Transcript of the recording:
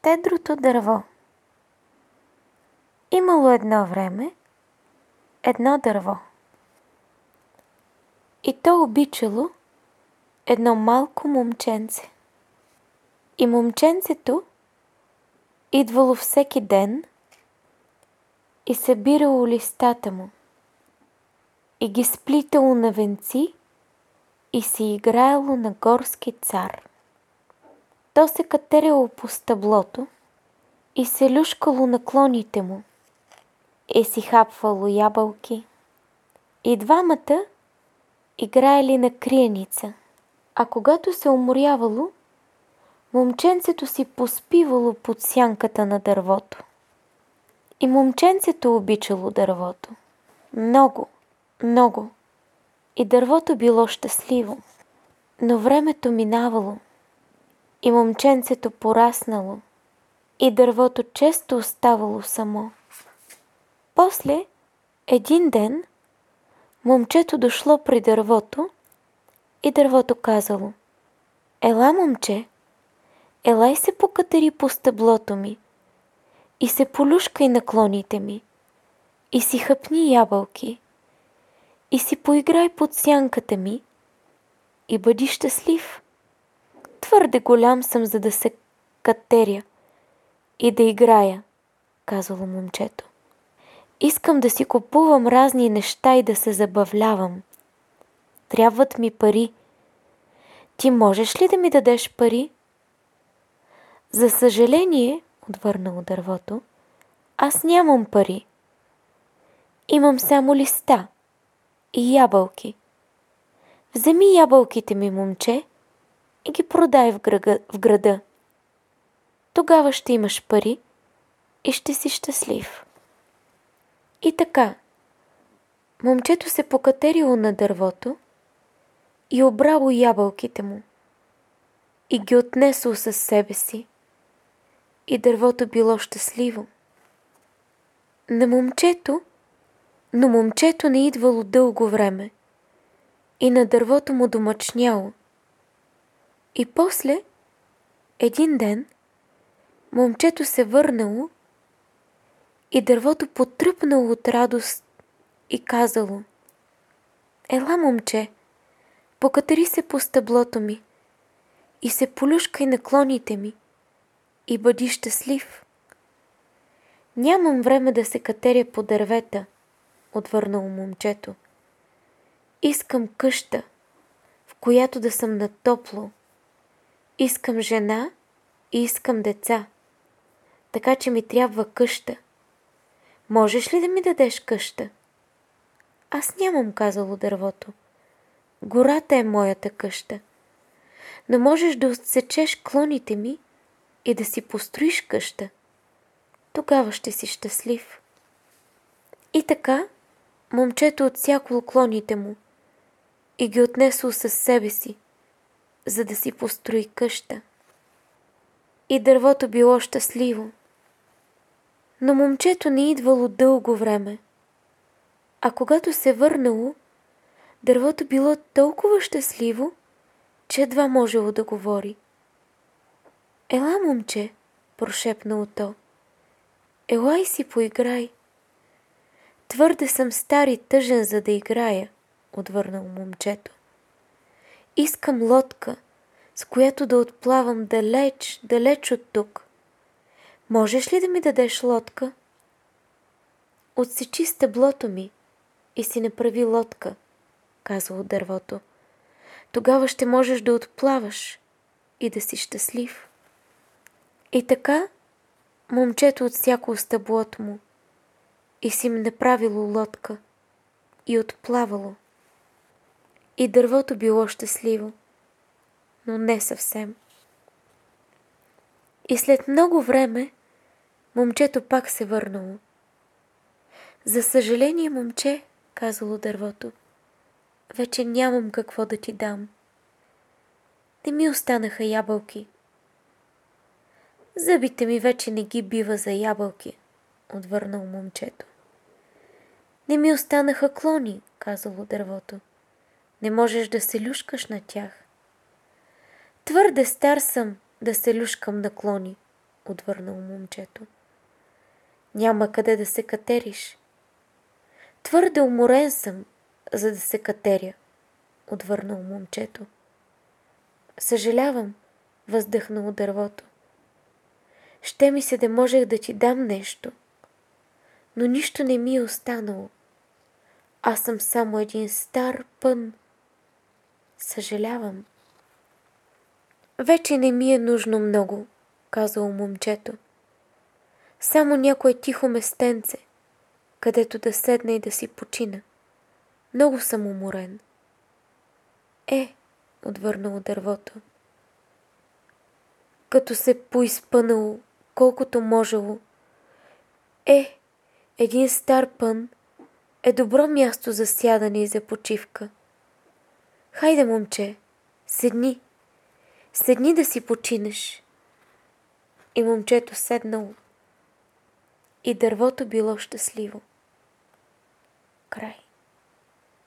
Щедрото дърво Имало едно време едно дърво. И то обичало едно малко момченце. И момченцето идвало всеки ден и събирало листата му и ги сплитало на венци и си играело на горски цар. То се катеряло по стъблото и се люшкало на клоните му и си хапвало ябълки. И двамата играели на криеница, а когато се уморявало, момченцето си поспивало под сянката на дървото. И момченцето обичало дървото. Много, много. И дървото било щастливо. Но времето минавало – и момченцето пораснало и дървото често оставало само. После, един ден, момчето дошло при дървото и дървото казало Ела, момче, елай се покатери по стъблото ми и се полюшкай на клоните ми и си хъпни ябълки и си поиграй под сянката ми и бъди щастлив. Твърде голям съм, за да се катеря и да играя, казало момчето. Искам да си купувам разни неща и да се забавлявам. Трябват ми пари. Ти можеш ли да ми дадеш пари? За съжаление, отвърнало дървото, аз нямам пари. Имам само листа и ябълки. Вземи ябълките ми, момче, и ги продай в, града, в града. Тогава ще имаш пари и ще си щастлив. И така, момчето се покатерило на дървото и обрало ябълките му и ги отнесло със себе си. И дървото било щастливо. На момчето, но момчето не идвало дълго време и на дървото му домъчняло – и после, един ден, момчето се върнало и дървото потръпнало от радост и казало Ела, момче, покатери се по стъблото ми и се полюшкай на клоните ми и бъди щастлив. Нямам време да се катеря по дървета, отвърнало момчето. Искам къща, в която да съм на топло Искам жена и искам деца. Така че ми трябва къща. Можеш ли да ми дадеш къща? Аз нямам, казало дървото. Гората е моята къща. Но можеш да отсечеш клоните ми и да си построиш къща. Тогава ще си щастлив. И така, момчето отсякало клоните му и ги отнесло със себе си – за да си построи къща. И дървото било щастливо. Но момчето не идвало дълго време. А когато се върнало, дървото било толкова щастливо, че едва можело да говори. Ела, момче, прошепнало то. Елай си поиграй. Твърде съм стар и тъжен, за да играя, отвърнал момчето. Искам лодка, с която да отплавам далеч, далеч от тук. Можеш ли да ми дадеш лодка? Отсечи стъблото ми и си направи лодка, казало дървото. Тогава ще можеш да отплаваш и да си щастлив. И така момчето отсяко стъблото му и си ми направило лодка и отплавало. И дървото било щастливо, но не съвсем. И след много време момчето пак се върнало. За съжаление, момче, казало дървото, вече нямам какво да ти дам. Не ми останаха ябълки. Зъбите ми вече не ги бива за ябълки, отвърнал момчето. Не ми останаха клони, казало дървото. Не можеш да се люшкаш на тях. Твърде стар съм да се люшкам на клони, отвърнало момчето. Няма къде да се катериш. Твърде уморен съм, за да се катеря, отвърнало момчето. Съжалявам, въздъхнало дървото. Ще ми се да можех да ти дам нещо, но нищо не ми е останало. Аз съм само един стар пън. Съжалявам. Вече не ми е нужно много, казало момчето. Само някое тихо местенце, където да седна и да си почина. Много съм уморен. Е, отвърнало дървото. Като се поизпънало, колкото можело. Е, един стар пън е добро място за сядане и за почивка. Хайде, момче, седни. Седни да си починеш. И момчето седнало. И дървото било щастливо. Край.